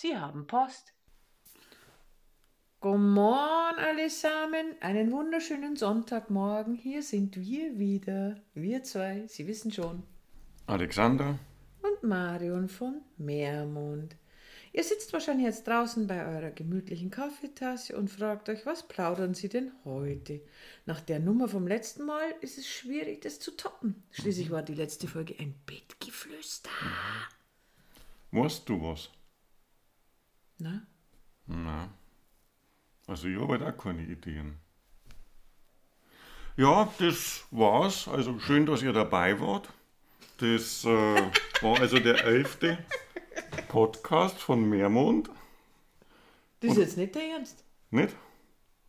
Sie haben Post. Guten Morgen allesamen, einen wunderschönen Sonntagmorgen. Hier sind wir wieder, wir zwei, Sie wissen schon. Alexander. Und Marion von Meermond. Ihr sitzt wahrscheinlich jetzt draußen bei eurer gemütlichen Kaffeetasse und fragt euch, was plaudern Sie denn heute? Nach der Nummer vom letzten Mal ist es schwierig, das zu toppen. Schließlich war die letzte Folge ein Bettgeflüster. Weißt du was? Na? Na. Also ich habe halt auch keine Ideen. Ja, das war's. Also schön, dass ihr dabei wart. Das äh, war also der elfte Podcast von Meermond. Das ist jetzt nicht der Ernst. Nicht?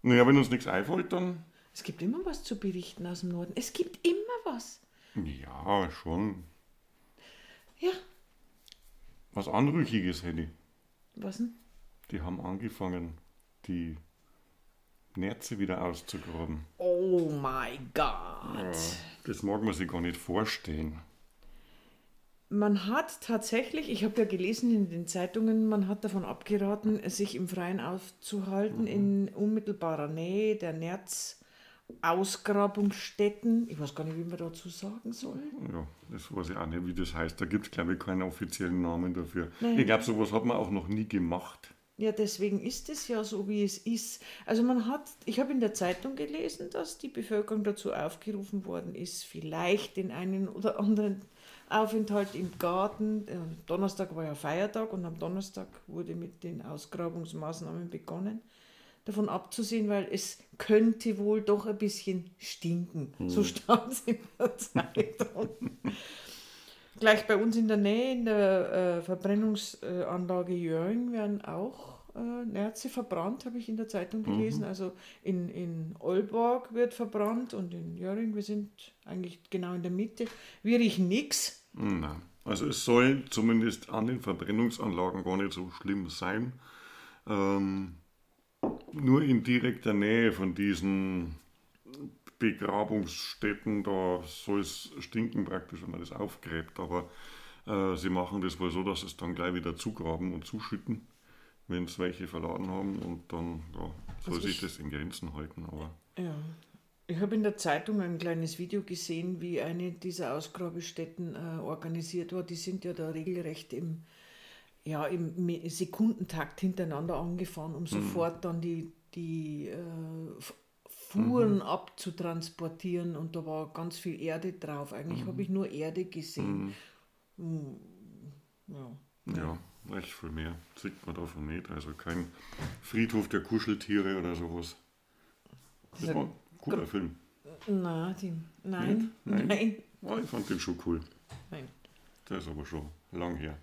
Naja, wenn uns nichts einfällt, dann. Es gibt immer was zu berichten aus dem Norden. Es gibt immer was. Ja, schon. Ja, Was Anrüchiges hätte ich. was denn? Die haben angefangen, die Nerze wieder auszugraben. Oh mein Gott. Das mag man sich gar nicht vorstellen. Man hat tatsächlich, ich habe ja gelesen in den Zeitungen, man hat davon abgeraten, sich im Freien aufzuhalten in unmittelbarer Nähe der Nerzausgrabungsstätten. Ich weiß gar nicht, wie man dazu sagen soll. Ja, das weiß ich auch nicht, wie das heißt. Da gibt es, glaube ich, keinen offiziellen Namen dafür. Nein. Ich glaube, sowas hat man auch noch nie gemacht. Ja, deswegen ist es ja so, wie es ist. Also man hat, ich habe in der Zeitung gelesen, dass die Bevölkerung dazu aufgerufen worden ist, vielleicht den einen oder anderen Aufenthalt im Garten. Donnerstag war ja Feiertag und am Donnerstag wurde mit den Ausgrabungsmaßnahmen begonnen, davon abzusehen, weil es könnte wohl doch ein bisschen stinken. So stand es in der Zeitung. Gleich bei uns in der Nähe, in der äh, Verbrennungsanlage Jöring, werden auch äh, Nerze verbrannt, habe ich in der Zeitung gelesen. Also in, in Olborg wird verbrannt und in Jöring, wir sind eigentlich genau in der Mitte. Wir riechen nichts. Nein. Also es soll zumindest an den Verbrennungsanlagen gar nicht so schlimm sein. Ähm, nur in direkter Nähe von diesen Begrabungsstätten, da soll es stinken praktisch, wenn man das aufgräbt. Aber äh, sie machen das wohl so, dass es dann gleich wieder zugraben und zuschütten, wenn es welche verladen haben. Und dann ja, soll Also sich ich- das in Grenzen halten. Aber Ja. Ich habe in der Zeitung ein kleines Video gesehen, wie eine dieser Ausgrabestätten äh, organisiert war. Die sind ja da regelrecht im, ja, im Sekundentakt hintereinander angefahren, um sofort dann die, die äh, Fuhren abzutransportieren. Und da war ganz viel Erde drauf. Eigentlich habe ich nur Erde gesehen. Mm, Ja. ja, recht viel mehr sieht man davon nicht. Also kein Friedhof der Kuscheltiere oder sowas. Das war ein cooler Film. Nein, die, nein, Nein? nein, Ja, ich fand den schon cool. nein. Der ist aber schon lang her.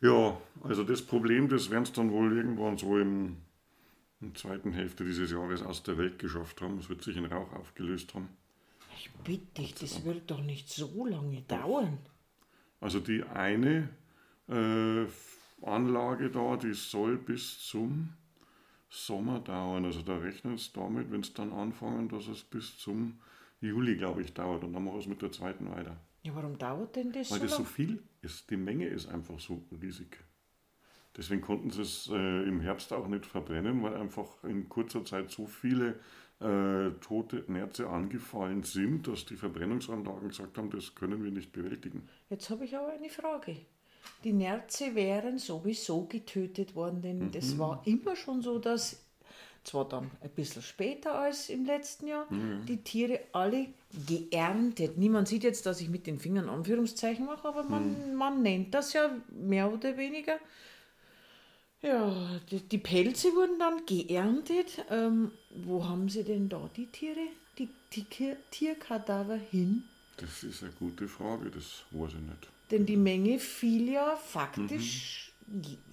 Ja, also das Problem, das werden es dann wohl irgendwann so im, in der zweiten Hälfte dieses Jahres aus der Welt geschafft haben. Es wird sich in Rauch aufgelöst haben. Ich bitte dich, das wird doch nicht so lange dauern. Also die eine äh, Anlage da, die soll bis zum Sommer dauern. Also da rechnen sie damit, wenn es dann anfangen, dass es bis zum Juli, glaube ich, dauert. Und dann machen wir es mit der zweiten weiter. Ja, warum dauert denn das Weil so das so viel ist. Die Menge ist einfach so riesig. Deswegen konnten sie es äh, im Herbst auch nicht verbrennen, weil einfach in kurzer Zeit so viele äh, tote Nerze angefallen sind, dass die Verbrennungsanlagen gesagt haben, das können wir nicht bewältigen. Jetzt habe ich aber eine Frage. Die Nerze wären sowieso getötet worden, denn Mhm. das war immer schon so, dass zwar dann ein bisschen später als im letzten Jahr, die Tiere alle geerntet. Niemand sieht jetzt, dass ich mit den Fingern Anführungszeichen mache, aber man, Mhm. man nennt das ja mehr oder weniger. Ja, die, die Pelze wurden dann geerntet. Ähm, wo haben sie denn da die Tiere, die, die Tierkadaver hin? Das ist eine gute Frage, das weiß ich nicht. Denn die Menge fiel ja faktisch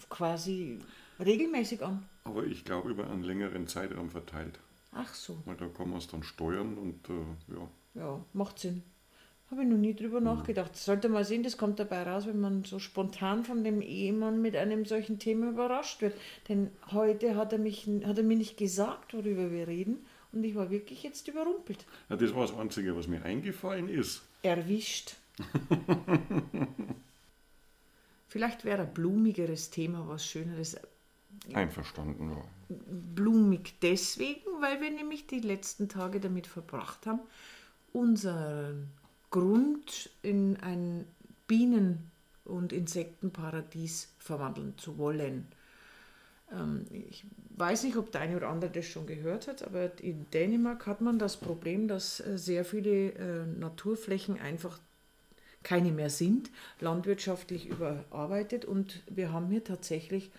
quasi regelmäßig an. Aber ich glaube über einen längeren Zeitraum verteilt. Ach so, Weil da kann man es dann steuern und äh, ja. ja, macht Sinn. Habe ich noch nie drüber nachgedacht. Sollte mal sehen, das kommt dabei raus, wenn man so spontan von dem Ehemann mit einem solchen Thema überrascht wird. Denn heute hat er, mich, hat er mir nicht gesagt, worüber wir reden. Und ich war wirklich jetzt überrumpelt. ja. Das war das Einzige, was mir eingefallen ist. Erwischt. Vielleicht wäre ein blumigeres Thema was Schöneres. Einverstanden, ja. Blumig deswegen, weil wir nämlich die letzten Tage damit verbracht haben, unseren Grund in ein Bienen- und Insektenparadies verwandeln zu wollen. Ähm, ich weiß nicht, ob der eine oder andere das schon gehört hat, aber in Dänemark hat man das Problem, dass äh, sehr viele äh, Naturflächen einfach keine mehr sind, landwirtschaftlich überarbeitet und wir haben hier tatsächlich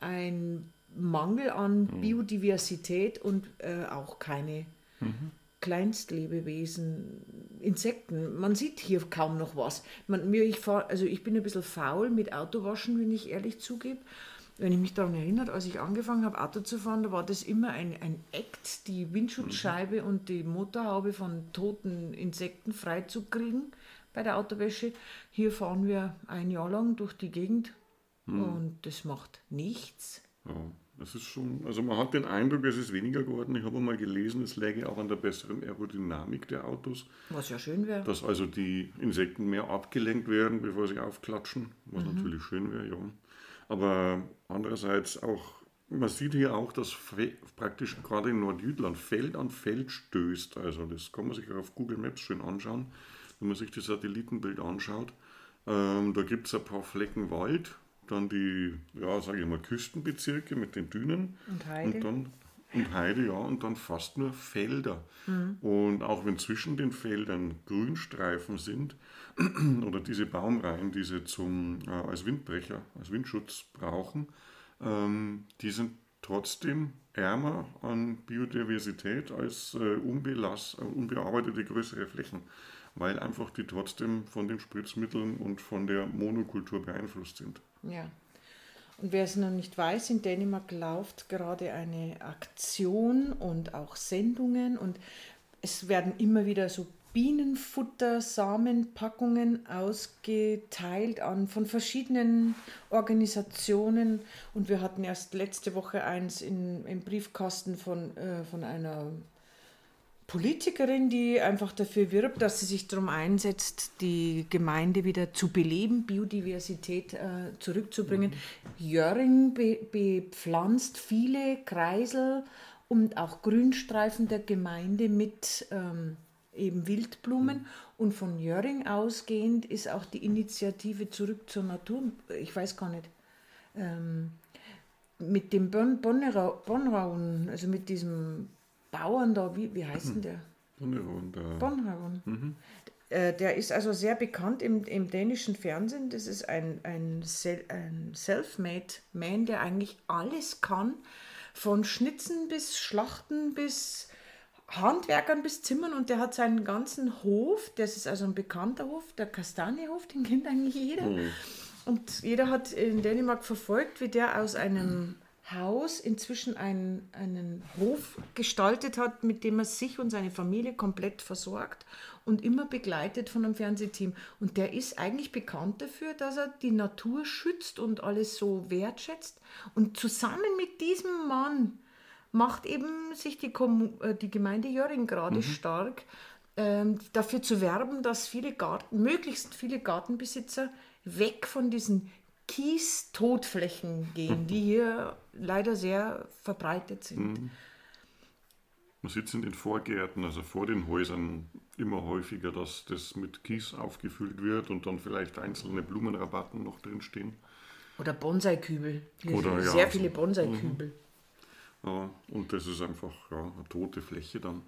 einen Mangel an mhm. Biodiversität und äh, auch keine mhm. Kleinstlebewesen, Insekten. Man sieht hier kaum noch was. Man, mir, ich fahr, also ich bin ein bisschen faul mit Autowaschen, wenn ich ehrlich zugebe. Wenn ich mich daran erinnere, als ich angefangen habe, Auto zu fahren, da war das immer ein, ein Act, die Windschutzscheibe mhm. und die Motorhaube von toten Insekten freizukriegen bei der Autowäsche. Hier fahren wir ein Jahr lang durch die Gegend mhm. und das macht nichts. Ja. Das ist schon, also man hat den Eindruck, es ist weniger geworden. Ich habe mal gelesen, es läge auch an der besseren Aerodynamik der Autos. Was ja schön wäre. Dass also die Insekten mehr abgelenkt werden, bevor sie aufklatschen, was mhm. natürlich schön wäre, ja. Aber andererseits auch, man sieht hier auch, dass praktisch gerade in Nordjütland Feld an Feld stößt. Also das kann man sich auch auf Google Maps schön anschauen, wenn man sich das Satellitenbild anschaut. Ähm, da gibt es ein paar Flecken Wald, dann die, ja, sage ich mal, Küstenbezirke mit den Dünen. Und Heide. Und dann und Heide, ja, und dann fast nur Felder. Mhm. Und auch wenn zwischen den Feldern Grünstreifen sind oder diese Baumreihen, die sie zum, äh, als Windbrecher, als Windschutz brauchen, ähm, die sind trotzdem ärmer an Biodiversität als äh, unbelass, äh, unbearbeitete größere Flächen, weil einfach die trotzdem von den Spritzmitteln und von der Monokultur beeinflusst sind. Ja. Und wer es noch nicht weiß, in Dänemark läuft gerade eine Aktion und auch Sendungen und es werden immer wieder so Bienenfutter, Samenpackungen ausgeteilt an von verschiedenen Organisationen und wir hatten erst letzte Woche eins in, im Briefkasten von, äh, von einer Politikerin, die einfach dafür wirbt, dass sie sich darum einsetzt, die Gemeinde wieder zu beleben, Biodiversität äh, zurückzubringen. Mhm. Jöring be bepflanzt viele Kreisel und auch Grünstreifen der Gemeinde mit ähm, eben Wildblumen. Mhm. Und von Jöring ausgehend ist auch die Initiative Zurück zur Natur, ich weiß gar nicht, ähm, mit dem bon Bonrauen, also mit diesem Bauern da, wie, wie heißt denn der? Bonneron. Bonneron. Mhm. Äh, der ist also sehr bekannt im, im dänischen Fernsehen. Das ist ein, ein, ein Self-Made Man, der eigentlich alles kann. Von Schnitzen bis Schlachten bis Handwerkern bis Zimmern und der hat seinen ganzen Hof, das ist also ein bekannter Hof, der Kastanjehof, den kennt eigentlich jeder. Mhm. Und jeder hat in Dänemark verfolgt, wie der aus einem Haus inzwischen einen, einen Hof gestaltet hat, mit dem er sich und seine Familie komplett versorgt und immer begleitet von einem Fernsehteam. Und der ist eigentlich bekannt dafür, dass er die Natur schützt und alles so wertschätzt. Und zusammen mit diesem Mann macht eben sich die, Kom äh, die Gemeinde Jöring gerade mhm. stark, ähm, dafür zu werben, dass viele Garten, möglichst viele Gartenbesitzer weg von diesen Kies-Todflächen gehen, die hier leider sehr verbreitet sind. Mhm. Man sieht es in den Vorgärten, also vor den Häusern, immer häufiger, dass das mit Kies aufgefüllt wird und dann vielleicht einzelne Blumenrabatten noch drinstehen. Oder Bonsaikübel. Oder, sehr ja, viele Bonsaikübel. Mhm. Ja, und das ist einfach ja, eine tote Fläche dann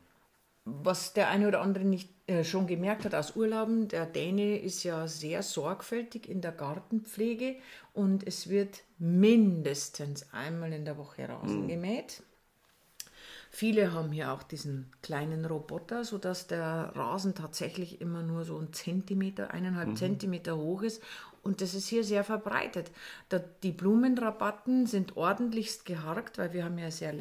was der eine oder andere nicht äh, schon gemerkt hat aus Urlauben, der Däne ist ja sehr sorgfältig in der Gartenpflege und es wird mindestens einmal in der Woche Rasen mhm. gemäht. Viele haben hier auch diesen kleinen Roboter, sodass der Rasen tatsächlich immer nur so ein Zentimeter, eineinhalb mhm. Zentimeter hoch ist und das ist hier sehr verbreitet. die Blumenrabatten sind ordentlichst geharkt, weil wir haben ja sehr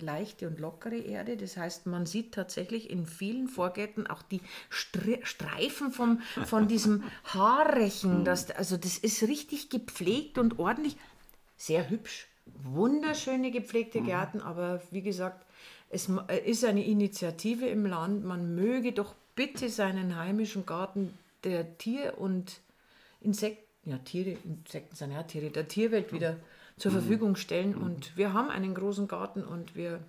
leichte und lockere Erde. Das heißt, man sieht tatsächlich in vielen Vorgärten auch die Streifen vom, von diesem Haarrechen. Das, also das ist richtig gepflegt und ordentlich. Sehr hübsch. Wunderschöne gepflegte mhm. Gärten, aber wie gesagt, es ist eine Initiative im Land. Man möge doch bitte seinen heimischen Garten der Tier- und Insekten ja, Tiere, Insekten sind ja Tiere, der Tierwelt wieder zur Verfügung stellen. Und wir haben einen großen Garten und wir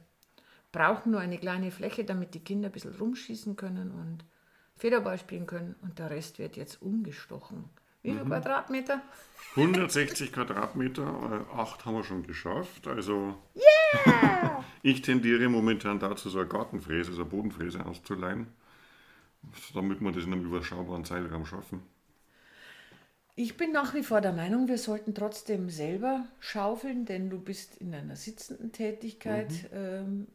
brauchen nur eine kleine Fläche, damit die Kinder ein bisschen rumschießen können und Federball spielen können. Und der Rest wird jetzt umgestochen. Wie viel Quadratmeter? 160 Quadratmeter, äh, acht haben wir schon geschafft. Also ich tendiere momentan dazu, so eine Gartenfräse, so eine Bodenfräse auszuleihen, damit wir das in einem überschaubaren Zeitraum schaffen. Ich bin nach wie vor der Meinung, wir sollten trotzdem selber schaufeln, denn du bist in einer sitzenden Tätigkeit ähm,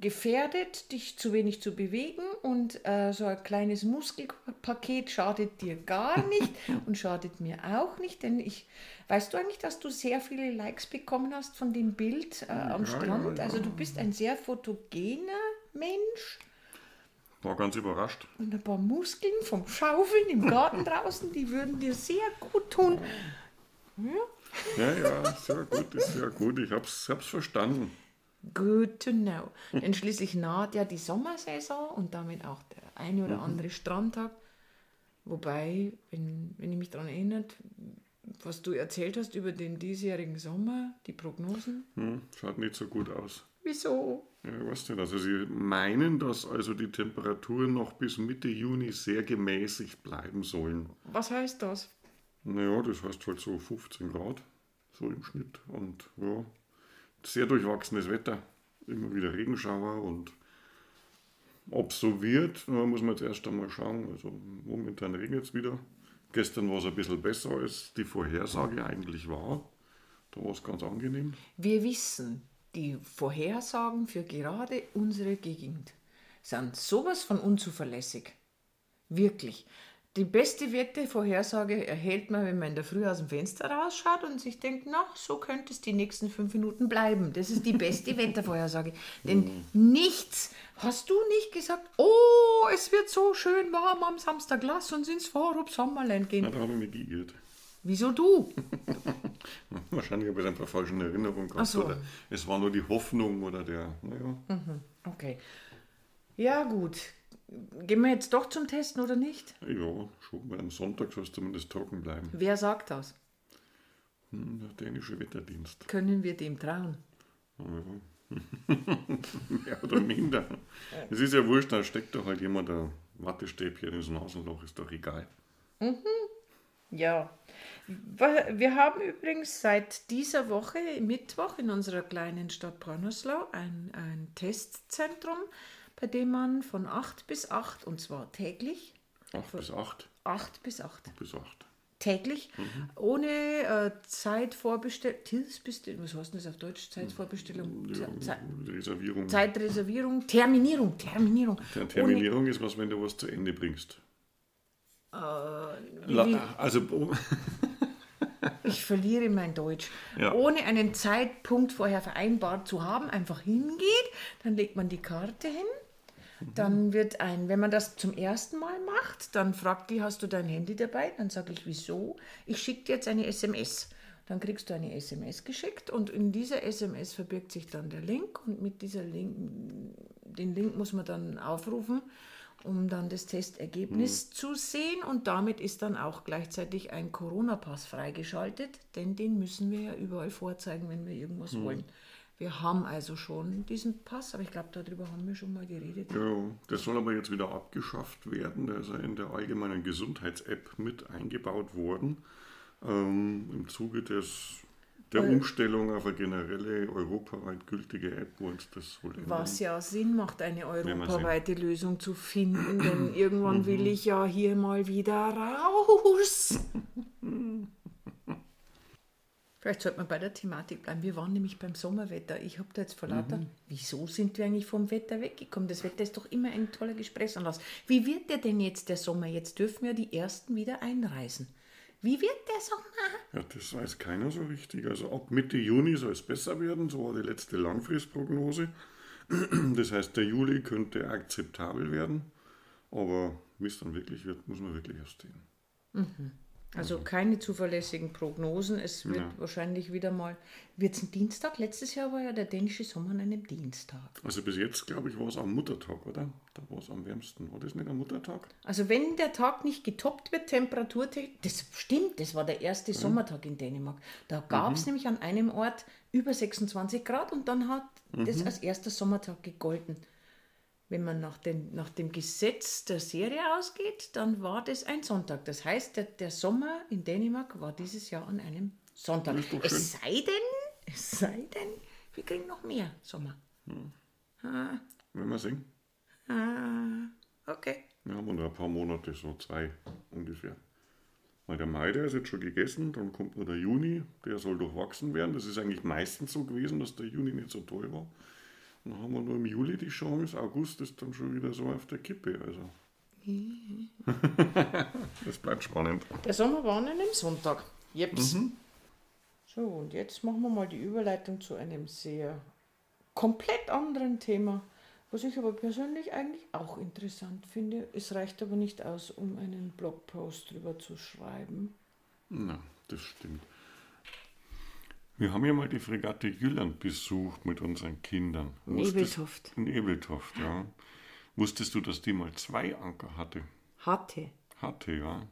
gefährdet, dich zu wenig zu bewegen und äh, so ein kleines Muskelpaket schadet dir gar nicht und schadet mir auch nicht, denn ich, weißt du eigentlich, dass du sehr viele Likes bekommen hast von dem Bild äh, am Ja, Strand? ja, ja. Also du bist ein sehr fotogener Mensch War ganz überrascht. und ein paar Muskeln vom Schaufeln im Garten draußen, die würden dir sehr gut tun. Ja, ja, sehr gut, ist sehr gut. Ich hab's, hab's verstanden. Good to know. Denn schließlich naht ja die Sommersaison und damit auch der eine oder andere Strandtag. Wobei, wenn, wenn ich mich daran erinnert, was du erzählt hast über den diesjährigen Sommer, die Prognosen. Hm, schaut nicht so gut aus. Wieso? Ja, weißt du, also sie meinen, dass also die Temperaturen noch bis Mitte Juni sehr gemäßigt bleiben sollen. Was heißt das? Naja, das heißt halt so 15 Grad, so im Schnitt. Und ja, sehr durchwachsenes Wetter. Immer wieder Regenschauer und ob so wird, da muss man jetzt erst einmal schauen. Also momentan regnet es wieder. Gestern war es ein bisschen besser, als die Vorhersage eigentlich war. Da war es ganz angenehm. Wir wissen, die Vorhersagen für gerade unsere Gegend sind sowas von unzuverlässig. Wirklich. Die beste Wettervorhersage erhält man, wenn man in der Früh aus dem Fenster rausschaut und sich denkt, na, so könnte es die nächsten fünf Minuten bleiben. Das ist die beste Wettervorhersage. Denn nichts, hast du nicht gesagt, oh, es wird so schön warm am Samstag, lass uns ins Forup Sommerland gehen. Ja, da habe ich mich geirrt. Wieso du? Wahrscheinlich habe ich einfach falsch in Erinnerung gehabt. So. Oder es war nur die Hoffnung oder der, naja. Okay. Ja, gut. Gehen wir jetzt doch zum Testen oder nicht? Ja, schon mal am Sonntag soll es zumindest trocken bleiben. Wer sagt das? Hm, Der dänische Wetterdienst. Können wir dem trauen? Mehr oder minder. Es ist ja wurscht, da steckt doch halt jemand ein Wattestäbchen ins Nasenloch, ist doch egal. Ja. Wir haben übrigens seit dieser Woche, Mittwoch, in unserer kleinen Stadt Brunnerslau ein, ein Testzentrum, bei dem man von 8 bis 8, und zwar täglich, 8 bis 8. 8 bis 8, Bis 8. täglich, ohne äh, Zeitvorbestellung, was heißt das auf Deutsch? Zeitvorbestellung, Ja, Ze- Reservierung. Zeitreservierung, Terminierung, Terminierung. Der Terminierung ist was, wenn du was zu Ende bringst. Ohne, wie, Also, ich verliere mein Deutsch. Ja. Ohne einen Zeitpunkt vorher vereinbart zu haben, einfach hingeht, dann legt man die Karte hin. Dann wird ein, wenn man das zum ersten Mal macht, dann fragt die, hast du dein Handy dabei? Dann sage ich, wieso? Ich schicke dir jetzt eine SMS. Dann kriegst du eine SMS geschickt und in dieser SMS verbirgt sich dann der Link und mit dieser Link, den Link muss man dann aufrufen, um dann das Testergebnis zu sehen und damit ist dann auch gleichzeitig ein Corona-Pass freigeschaltet, denn den müssen wir ja überall vorzeigen, wenn wir irgendwas wollen. Wir haben also schon diesen Pass, aber ich glaube, darüber haben wir schon mal geredet. ja, das soll aber jetzt wieder abgeschafft werden. Der ist ja in der allgemeinen Gesundheits-App mit eingebaut worden. Ähm, Im Zuge des, der Umstellung auf eine generelle europaweit gültige App, uns das ändern. Was ja Sinn macht, eine europaweite Lösung zu finden, denn irgendwann will ich ja hier mal wieder raus. Vielleicht sollte man bei der Thematik bleiben. Wir waren nämlich beim Sommerwetter. Ich habe da jetzt vor lauter, wieso sind wir eigentlich vom Wetter weggekommen? Das Wetter ist doch immer ein toller Gesprächsanlass. Wie wird der denn jetzt, der Sommer? Jetzt dürfen ja die Ersten wieder einreisen. Wie wird der Sommer? Ja, das weiß keiner so richtig. Also ab Mitte Juni soll es besser werden, so war die letzte Langfristprognose. Das heißt, der Juli könnte akzeptabel werden, aber wie es dann wirklich wird, muss man wirklich erst sehen. Also keine zuverlässigen Prognosen. Es wird Ja. wahrscheinlich wieder mal. Wird es ein Dienstag? Letztes Jahr war ja der dänische Sommer an einem Dienstag. Also bis jetzt, glaube ich, war es am Muttertag, oder? Da war es am wärmsten. War das nicht am Muttertag? Also wenn der Tag nicht getoppt wird, temperaturtechnisch, das stimmt, das war der erste Sommertag in Dänemark. Da gab es nämlich an einem Ort über 26 Grad und dann hat das als erster Sommertag gegolten. Wenn man nach, den, nach dem Gesetz der Serie ausgeht, dann war das ein Sonntag. Das heißt, der, der Sommer in Dänemark war dieses Jahr an einem Sonntag. Es sei denn, es sei denn, wir kriegen noch mehr Sommer. Wenn wir sehen. Ah, okay. Wir haben noch ein paar Monate, so zwei ungefähr. Weil der Mai, der ist jetzt schon gegessen, dann kommt nur der Juni, der soll durchwachsen werden. Das ist eigentlich meistens so gewesen, dass der Juni nicht so toll war. Dann haben wir nur im Juli die Chance, August ist dann schon wieder so auf der Kippe. Also. das bleibt spannend. Der Sommer war an einem Sonntag. Jeps. So, und jetzt machen wir mal die Überleitung zu einem sehr komplett anderen Thema, was ich aber persönlich eigentlich auch interessant finde. Es reicht aber nicht aus, um einen Blogpost drüber zu schreiben. Na, das stimmt. Wir haben ja mal die Fregatte Jylland besucht mit unseren Kindern. Wusstest- Nebeltoft. In Ebeltoft, ja. Wusstest du, dass die mal zwei Anker hatte? Hatte. Hatte, ja.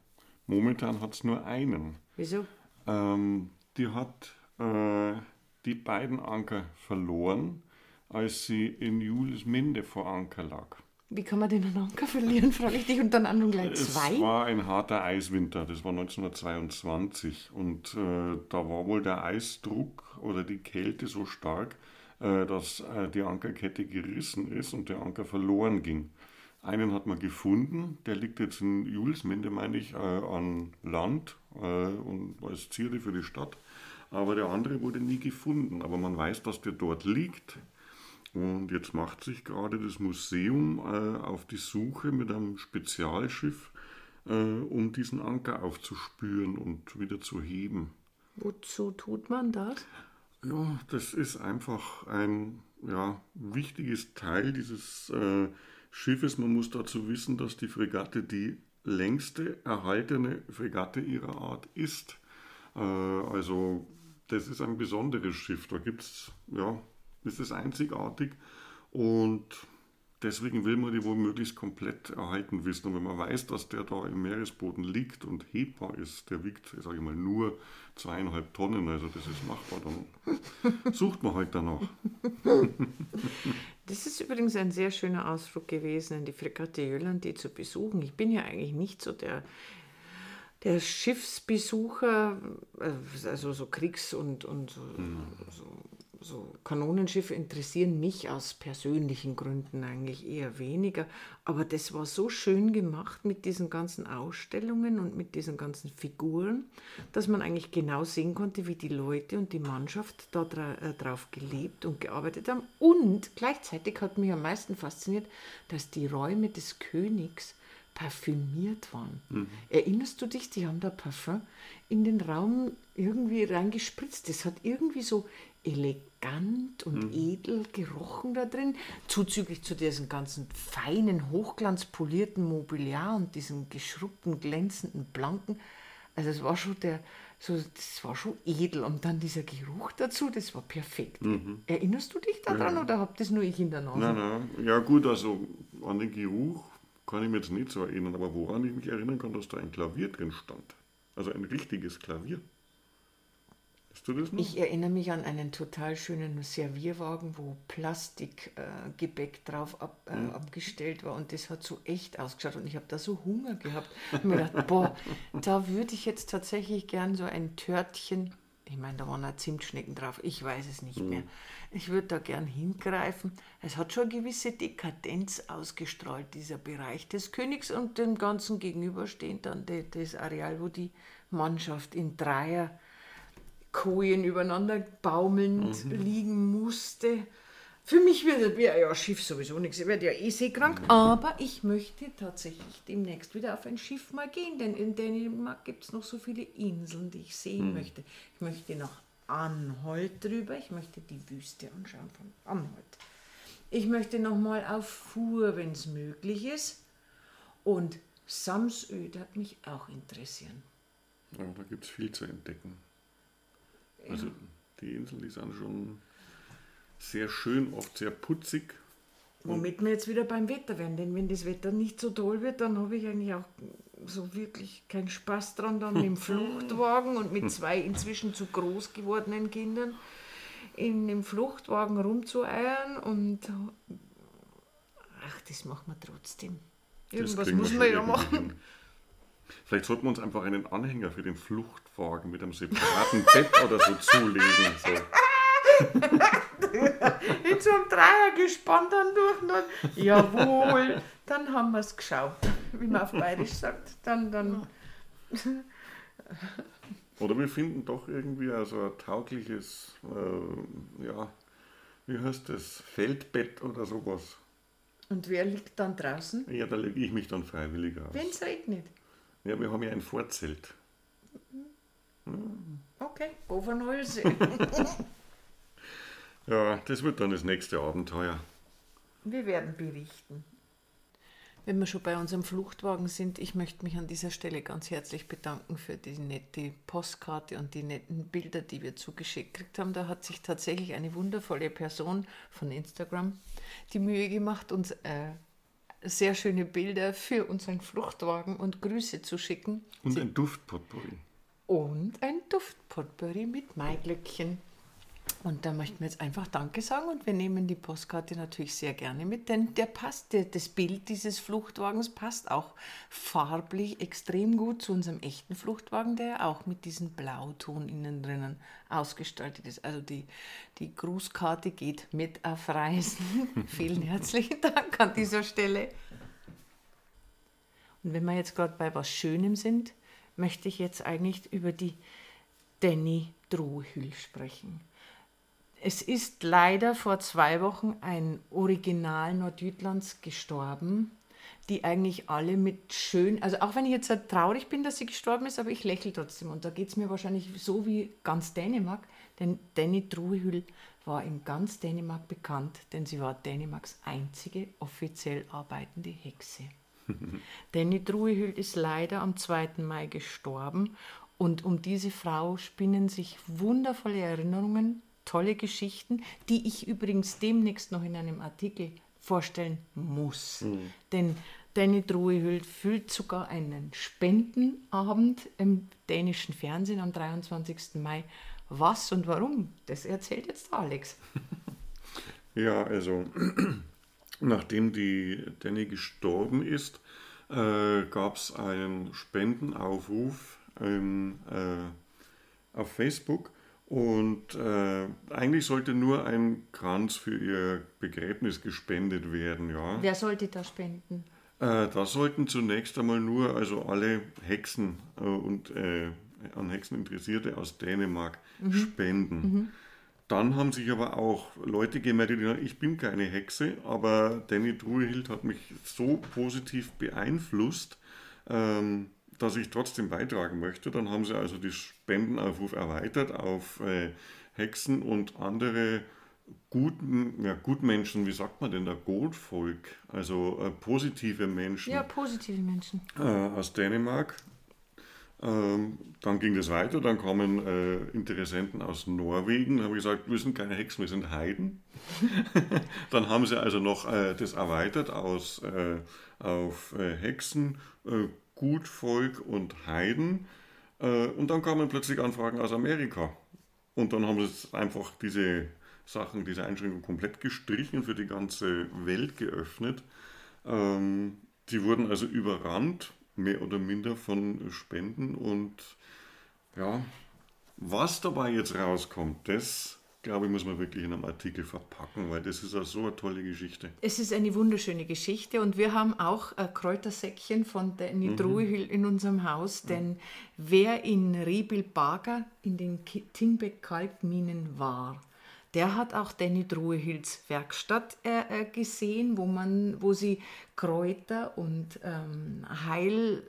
Momentan hat es nur einen. Wieso? Ähm, die hat äh, die beiden Anker verloren, als sie in Julisminde vor Anker lag. Wie kann man den Anker verlieren, frage ich dich, und dann an und gleich Es zwei? war ein harter Eiswinter, das war 1922 und äh, da war wohl der Eisdruck oder die Kälte so stark, äh, dass äh, die Ankerkette gerissen ist und der Anker verloren ging. Einen hat man gefunden, der liegt jetzt in Julsminde, meine ich, äh, an Land äh, und als Zierde für die Stadt. Aber der andere wurde nie gefunden. Aber man weiß, dass der dort liegt. Und jetzt macht sich gerade das Museum äh, auf die Suche mit einem Spezialschiff, äh, um diesen Anker aufzuspüren und wieder zu heben. Wozu tut man das? Ja, das ist einfach ein ja, wichtiges Teil dieses äh, Schiffes. Man muss dazu wissen, dass die Fregatte die längste erhaltene Fregatte ihrer Art ist. Äh, also das ist ein besonderes Schiff. Da gibt's ja, ist es einzigartig und deswegen will man die wohl möglichst komplett erhalten wissen. Und wenn man weiß, dass der da im Meeresboden liegt und hebbar ist, der wiegt, sage ich mal, nur zweieinhalb Tonnen, also das ist machbar, dann sucht man halt danach. Das ist übrigens ein sehr schöner Ausflug gewesen, in die Fregatte Jöland, die zu besuchen. Ich bin ja eigentlich nicht so der, der Schiffsbesucher, äh, also so Kriegs- und, und so, so, so Kanonenschiffe interessieren mich aus persönlichen Gründen eigentlich eher weniger. Aber das war so schön gemacht mit diesen ganzen Ausstellungen und mit diesen ganzen Figuren, dass man eigentlich genau sehen konnte, wie die Leute und die Mannschaft da äh, drauf gelebt und gearbeitet haben. Und gleichzeitig hat mich am meisten fasziniert, dass die Räume des Königs parfümiert waren. Erinnerst du dich, die haben da Parfum in den Raum irgendwie reingespritzt. Das hat irgendwie so elegant und edel gerochen da drin, zuzüglich zu diesem ganzen feinen, hochglanzpolierten Mobiliar und diesem geschrubbten, glänzenden, blanken. Also es war schon der, so, das war schon edel und dann dieser Geruch dazu, das war perfekt. Erinnerst du dich daran oder habt das nur ich in der Nase? Nein, nein. Ja gut, also an den Geruch kann ich mich jetzt nicht so erinnern, aber woran ich mich erinnern kann, dass da ein Klavier drin stand. Also ein richtiges Klavier. Weißt du das noch? Ich erinnere mich an einen total schönen Servierwagen, wo Plastikgebäck äh, drauf ab, äh, abgestellt war und das hat so echt ausgeschaut und ich habe da so Hunger gehabt und mir gedacht, boah, da würde ich jetzt tatsächlich gern so ein Törtchen, ich meine, da waren auch Zimtschnecken drauf, ich weiß es nicht mehr. Ich würde da gern hingreifen. Es hat schon eine gewisse Dekadenz ausgestrahlt, dieser Bereich des Königs und dem Ganzen gegenüberstehend dann das Areal, wo die Mannschaft in Dreier Kojen übereinander baumelnd liegen musste. Für mich wäre wär ja Schiff sowieso nichts. Ich werde ja eh seekrank. Aber ich möchte tatsächlich demnächst wieder auf ein Schiff mal gehen, denn in Dänemark gibt es noch so viele Inseln, die ich sehen möchte. Ich möchte nach Anholt drüber. Ich möchte die Wüste anschauen von Anholt. Ich möchte noch mal auf Fuhr, wenn es möglich ist. Und Samsöd hat mich auch interessieren. Ja, da gibt es viel zu entdecken. Also die Inseln, die sind schon sehr schön, oft sehr putzig. Womit wir jetzt wieder beim Wetter werden, denn wenn das Wetter nicht so toll wird, dann habe ich eigentlich auch so wirklich keinen Spaß dran, dann dem Fluchtwagen und mit zwei inzwischen zu groß gewordenen Kindern in dem Fluchtwagen rumzueiern und ach, das machen wir trotzdem. Irgendwas muss man ja machen. Vielleicht sollten wir uns einfach einen Anhänger für den Fluchtwagen mit einem separaten Bett oder so zulegen. So. In so einem Dreier gespannt dann durch. und Dann, jawohl, dann haben wir es geschaut, wie man auf Bayerisch sagt. Dann, dann, Oder wir finden doch irgendwie also ein taugliches, äh, ja, wie heißt das, Feldbett oder sowas. und wer liegt dann draußen? Ja, da lege ich mich dann freiwillig aus. Wenn es regnet. Ja, wir haben ja ein Vorzelt. Okay, Bovernholze. Ja, das wird dann das nächste Abenteuer. Wir werden berichten. Wenn wir schon bei unserem Fluchtwagen sind, ich möchte mich an dieser Stelle ganz herzlich bedanken für die nette Postkarte und die netten Bilder, die wir zugeschickt gekriegt haben. Da hat sich tatsächlich eine wundervolle Person von Instagram die Mühe gemacht, uns äh, sehr schöne Bilder für unseren Fluchtwagen und Grüße zu schicken. Und ein Duftpotpourri. Und ein Duftpotpourri mit Maiglöckchen. Und da möchten wir jetzt einfach Danke sagen und wir nehmen die Postkarte natürlich sehr gerne mit, denn der passt, der, das Bild dieses Fluchtwagens passt auch farblich extrem gut zu unserem echten Fluchtwagen, der auch mit diesem Blauton innen drinnen ausgestaltet ist. Also die, die Grußkarte geht mit auf Reisen. Vielen herzlichen Dank an dieser Stelle. Und wenn wir jetzt gerade bei was Schönem sind, möchte ich jetzt eigentlich über die Danny Drohül sprechen. Es ist leider vor zwei Wochen ein Original Nordjütlands gestorben, die eigentlich alle mit schön, also auch wenn ich jetzt sehr traurig bin, dass sie gestorben ist, aber ich lächle trotzdem. Und da geht es mir wahrscheinlich so wie ganz Dänemark, denn Danny Druhül war in ganz Dänemark bekannt, denn sie war Dänemarks einzige offiziell arbeitende Hexe. Danny Druhül ist leider am 2. Mai gestorben und um diese Frau spinnen sich wundervolle Erinnerungen, tolle Geschichten, die ich übrigens demnächst noch in einem Artikel vorstellen muss. Denn Danny Druhül füllt sogar einen Spendenabend im dänischen Fernsehen am 23. Mai. Was und warum, das erzählt jetzt Alex. Ja, also nachdem die Danny gestorben ist, äh, gab es einen Spendenaufruf ähm, äh, auf Facebook und äh, eigentlich sollte nur ein Kranz für ihr Begräbnis gespendet werden, ja. Wer sollte da spenden? Äh, da sollten zunächst einmal nur also alle Hexen äh, und äh, an Hexen Interessierte aus Dänemark spenden. Dann haben sich aber auch Leute gemeldet, die sagen, ich bin keine Hexe, aber Danny Druhild hat mich so positiv beeinflusst, ähm, dass ich trotzdem beitragen möchte. Dann haben sie also die Spendenaufruf erweitert auf äh, Hexen und andere guten, ja, Gutmenschen, wie sagt man denn da, Goldvolk, also äh, positive Menschen Ja, positive Menschen. äh, aus Dänemark. Ähm, dann ging das weiter, dann kamen äh, Interessenten aus Norwegen, haben gesagt, wir sind keine Hexen, wir sind Heiden. dann haben sie also noch äh, das erweitert aus, äh, auf äh, Hexen, Gutvolk und Heiden. Äh, und dann kamen plötzlich Anfragen aus Amerika. Und dann haben sie einfach diese Sachen, diese Einschränkung komplett gestrichen, für die ganze Welt geöffnet. Ähm, die wurden also überrannt, mehr oder minder von Spenden. Und ja, was dabei jetzt rauskommt, das glaube ich, muss man wirklich in einem Artikel verpacken, weil das ist ja so eine tolle Geschichte. Es ist eine wunderschöne Geschichte und wir haben auch ein Kräutersäckchen von Danny Mhm. Druhil in unserem Haus, denn wer in Riebel-Bager in den Tinbeck-Kalkminen war, der hat auch Danny Druhils Werkstatt äh, äh, gesehen, wo, man, wo sie Kräuter und ähm, Heil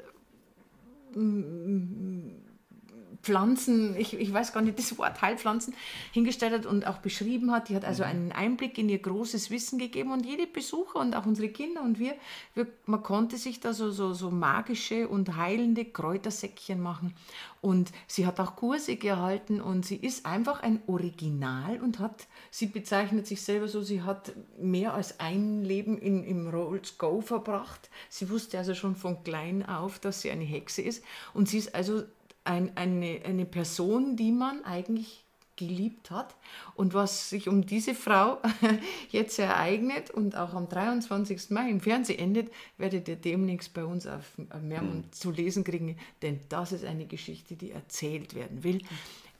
Pflanzen, ich, ich weiß gar nicht das Wort Heilpflanzen, hingestellt hat und auch beschrieben hat. Die hat also einen Einblick in ihr großes Wissen gegeben und jede Besucher und auch unsere Kinder und wir, wir man konnte sich da so, so, so magische und heilende Kräutersäckchen machen. Und sie hat auch Kurse gehalten und sie ist einfach ein Original und hat, sie bezeichnet sich selber so, sie hat mehr als ein Leben in, im Rolls Go verbracht. Sie wusste also schon von klein auf, dass sie eine Hexe ist. Und sie ist also ein, eine, eine Person, die man eigentlich geliebt hat. Und was sich um diese Frau jetzt ereignet und auch am 23. Mai im Fernsehen endet, werdet ihr demnächst bei uns auf Mehrmund mhm. zu lesen kriegen, denn das ist eine Geschichte, die erzählt werden will.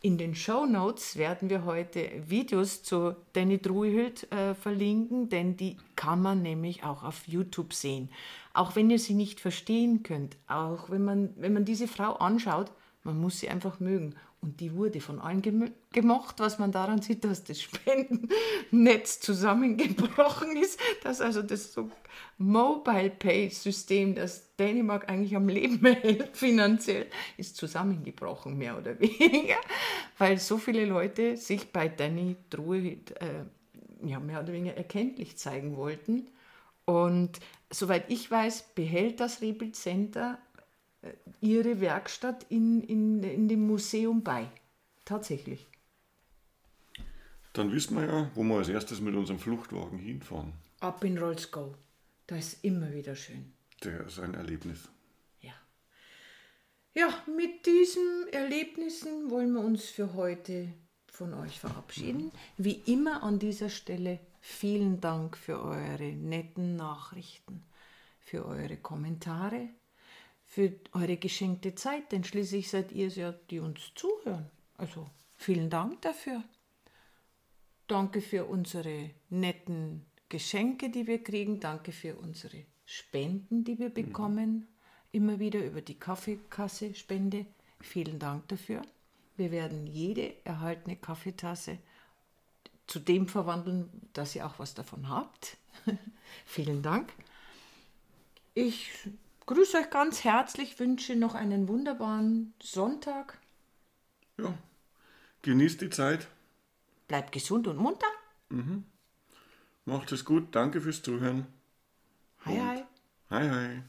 In den Show Notes werden wir heute Videos zu Danny Druihild äh, verlinken, denn die kann man nämlich auch auf YouTube sehen. Auch wenn ihr sie nicht verstehen könnt, auch wenn man, wenn man diese Frau anschaut, man muss sie einfach mögen. Und die wurde von allen gemocht, was man daran sieht, dass das Spendennetz zusammengebrochen ist, dass also das so Mobile Pay System, das Dänemark eigentlich am Leben hält, finanziell, ist zusammengebrochen, mehr oder weniger, weil so viele Leute sich bei Danny Druid äh, ja, mehr oder weniger erkenntlich zeigen wollten. Und soweit ich weiß, behält das Rebuild Center ihre Werkstatt in, in, in dem Museum bei. Tatsächlich. Dann wissen wir ja, wo wir als erstes mit unserem Fluchtwagen hinfahren. Ab in Rollsgau. Da ist immer wieder schön. Der ist ein Erlebnis. Ja. Ja, mit diesen Erlebnissen wollen wir uns für heute von euch verabschieden. Wie immer an dieser Stelle vielen Dank für eure netten Nachrichten, für eure Kommentare, für eure geschenkte Zeit, denn schließlich seid ihr es ja, die uns zuhören. Also vielen Dank dafür. Danke für unsere netten Geschenke, die wir kriegen. Danke für unsere Spenden, die wir bekommen. Immer wieder über die Kaffeekasse Spende. Vielen Dank dafür. Wir werden jede erhaltene Kaffeetasse zu dem verwandeln, dass ihr auch was davon habt. Vielen Dank. Ich grüße euch ganz herzlich, wünsche noch einen wunderbaren Sonntag. Ja, genießt die Zeit. Bleibt gesund und munter. Mhm. Macht es gut, danke fürs Zuhören. Hi, und hi. Hi, hi.